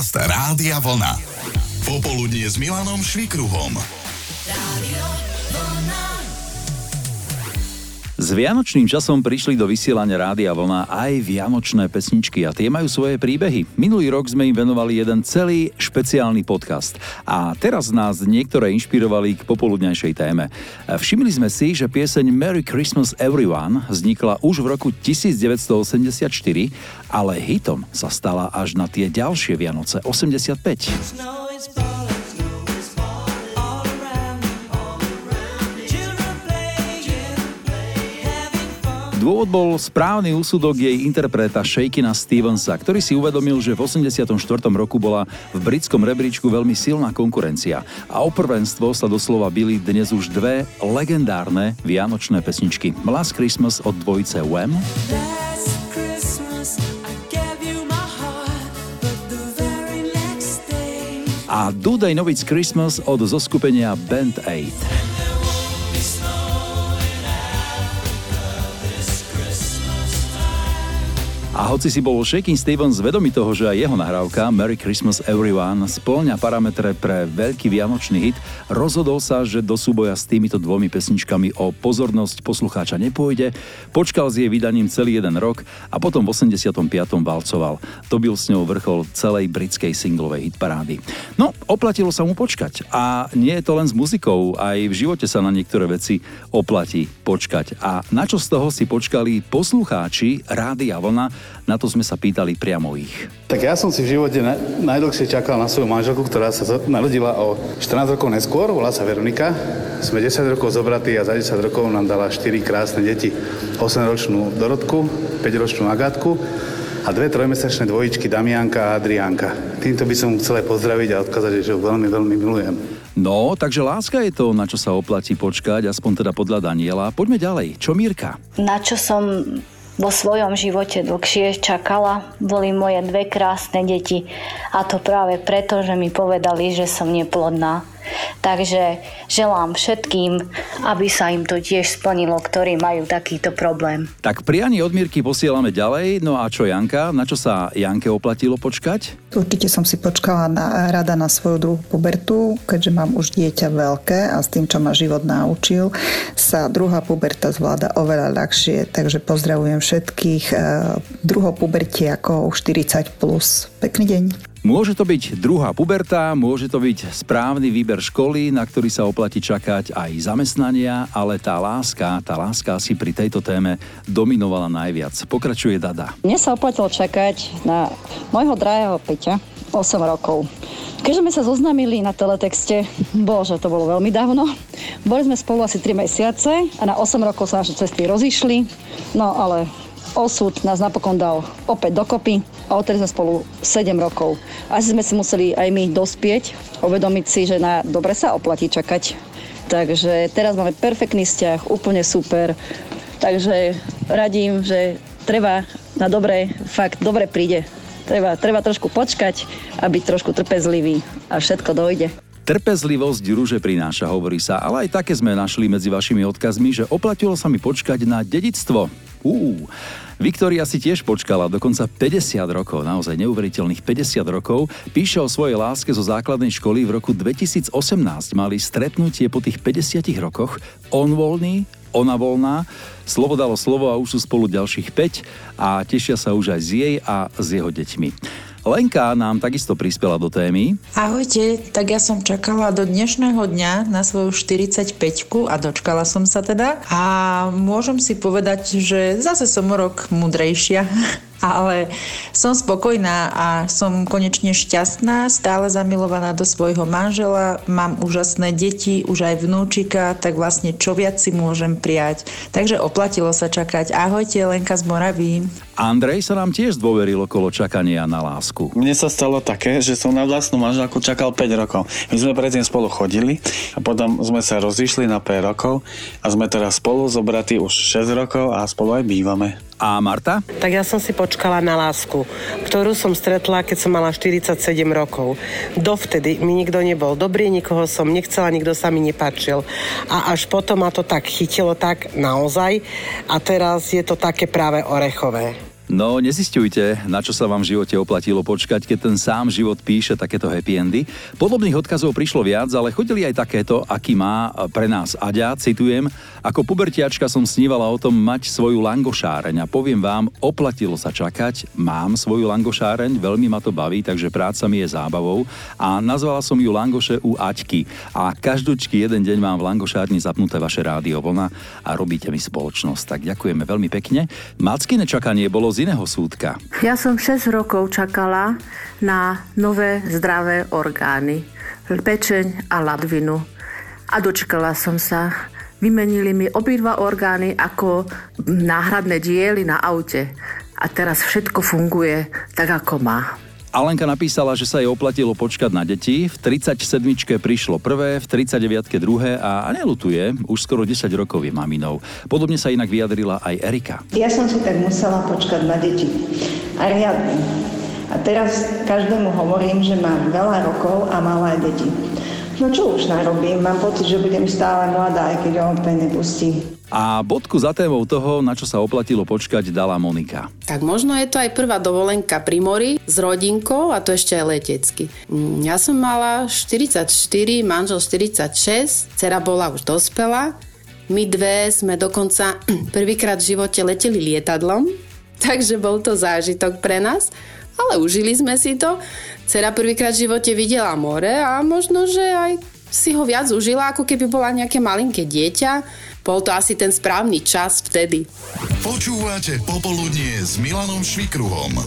Podcast Rádia Vlna. Popoludnie s Milanom Švikruhom. Rádio S vianočným časom prišli do vysielania Rádia Vlna aj vianočné pesničky a tie majú svoje príbehy. Minulý rok sme im venovali jeden celý špeciálny podcast a teraz nás niektoré inšpirovali k popoludňajšej téme. Všimli sme si, že pieseň Merry Christmas Everyone vznikla už v roku 1984, ale hitom sa stala až na tie ďalšie Vianoce 85. Dôvod bol správny úsudok jej interpreta Shakina Stevensa, ktorý si uvedomil, že v 84. roku bola v britskom rebríčku veľmi silná konkurencia a o prvenstvo sa doslova byli dnes už dve legendárne vianočné pesničky. Last Christmas od dvojice Wham a Do They Know It's Christmas od zoskupenia Band Aid. A hoci si bol Shaking Stevens vedomý toho, že aj jeho nahrávka Merry Christmas Everyone spĺňa parametre pre veľký vianočný hit, rozhodol sa, že do súboja s týmito dvomi pesničkami o pozornosť poslucháča nepôjde, počkal s jej vydaním celý jeden rok a potom v 85. valcoval. To byl s ňou vrchol celej britskej singlovej hitparády. No, oplatilo sa mu počkať. A nie je to len s muzikou, aj v živote sa na niektoré veci oplatí počkať. A na čo z toho si počkali poslucháči Rádia Vlna, na to sme sa pýtali priamo ich. Tak ja som si v živote na, najdlhšie čakal na svoju manželku, ktorá sa narodila o 14 rokov neskôr, volá sa Veronika. Sme 10 rokov zobratí a za 10 rokov nám dala 4 krásne deti. 8-ročnú Dorotku, 5-ročnú Agátku a dve trojmesačné dvojičky Damianka a Adrianka. Týmto by som chcel aj pozdraviť a odkázať, že ho veľmi, veľmi milujem. No, takže láska je to, na čo sa oplatí počkať, aspoň teda podľa Daniela. Poďme ďalej. Čo Mírka? Na čo som vo svojom živote dlhšie čakala, boli moje dve krásne deti. A to práve preto, že mi povedali, že som neplodná. Takže želám všetkým, aby sa im to tiež splnilo, ktorí majú takýto problém. Tak prianie od Mírky posielame ďalej. No a čo Janka? Na čo sa Janke oplatilo počkať? Určite som si počkala na, rada na svoju druhú pubertu, keďže mám už dieťa veľké a s tým, čo ma život naučil, sa druhá puberta zvláda oveľa ľahšie. Takže pozdravujem všetkých eh, druhou puberti ako 40+. Plus. Pekný deň. Môže to byť druhá puberta, môže to byť správny výber školy, na ktorý sa oplatí čakať aj zamestnania, ale tá láska, tá láska asi pri tejto téme dominovala najviac. Pokračuje Dada. Mne sa oplatilo čakať na môjho drahého Peťa 8 rokov. Keďže sme sa zoznámili na teletexte, bože, to bolo veľmi dávno, boli sme spolu asi 3 mesiace a na 8 rokov sa naše cesty rozišli, no ale osud nás napokon dal opäť dokopy a odtedy sme spolu 7 rokov. Asi sme si museli aj my dospieť, uvedomiť si, že na dobre sa oplatí čakať. Takže teraz máme perfektný vzťah, úplne super. Takže radím, že treba na dobre, fakt dobre príde. Treba, treba trošku počkať a byť trošku trpezlivý a všetko dojde. Trpezlivosť rúže prináša, hovorí sa, ale aj také sme našli medzi vašimi odkazmi, že oplatilo sa mi počkať na dedictvo. Uh, Viktória si tiež počkala dokonca 50 rokov, naozaj neuveriteľných 50 rokov. Píše o svojej láske zo základnej školy v roku 2018. Mali stretnutie po tých 50 rokoch. On voľný, ona voľná. Slovo dalo slovo a už sú spolu ďalších 5 a tešia sa už aj z jej a s jeho deťmi. Lenka nám takisto prispela do témy. Ahojte, tak ja som čakala do dnešného dňa na svoju 45 a dočkala som sa teda. A môžem si povedať, že zase som rok mudrejšia. ale som spokojná a som konečne šťastná, stále zamilovaná do svojho manžela, mám úžasné deti, už aj vnúčika, tak vlastne čo viac si môžem prijať. Takže oplatilo sa čakať. Ahojte, Lenka z Moraví. Andrej sa nám tiež dôveril okolo čakania na lásku. Mne sa stalo také, že som na vlastnú manželku čakal 5 rokov. My sme predtým spolu chodili a potom sme sa rozišli na 5 rokov a sme teraz spolu zobratí už 6 rokov a spolu aj bývame. A Marta? Tak ja som si počkala na lásku, ktorú som stretla, keď som mala 47 rokov. Dovtedy mi nikto nebol dobrý, nikoho som nechcela, nikto sa mi nepáčil. A až potom ma to tak chytilo tak naozaj a teraz je to také práve orechové. No, nezistujte, na čo sa vám v živote oplatilo počkať, keď ten sám život píše takéto happy endy. Podobných odkazov prišlo viac, ale chodili aj takéto, aký má pre nás Aďa, citujem, ako pubertiačka som snívala o tom mať svoju langošáreň a poviem vám, oplatilo sa čakať, mám svoju langošáreň, veľmi ma to baví, takže práca mi je zábavou a nazvala som ju Langoše u Aťky a každúčky jeden deň mám v Langošárni zapnuté vaše rádio vlna a robíte mi spoločnosť. Tak ďakujeme veľmi pekne. Mackine čakanie bolo z iného súdka. Ja som 6 rokov čakala na nové zdravé orgány, pečeň a ladvinu. A dočkala som sa. Vymenili mi obidva orgány ako náhradné diely na aute. A teraz všetko funguje tak, ako má. Alenka napísala, že sa jej oplatilo počkať na deti. V 37 prišlo prvé, v 39 druhé a nelutuje, už skoro 10 rokov je maminou. Podobne sa inak vyjadrila aj Erika. Ja som si tak musela počkať na deti. A riadne. A teraz každému hovorím, že mám veľa rokov a malé deti. No čo už narobím, mám pocit, že budem stále mladá, aj keď on nepustí. A bodku za témou toho, na čo sa oplatilo počkať, dala Monika. Tak možno je to aj prvá dovolenka pri mori s rodinkou a to ešte aj letecky. Mm, ja som mala 44, manžel 46, dcera bola už dospelá. My dve sme dokonca prvýkrát v živote leteli lietadlom, takže bol to zážitok pre nás ale užili sme si to. Cera prvýkrát v živote videla more a možno, že aj si ho viac užila, ako keby bola nejaké malinké dieťa. Bol to asi ten správny čas vtedy. Počúvate Popoludnie s Milanom Švikruhom.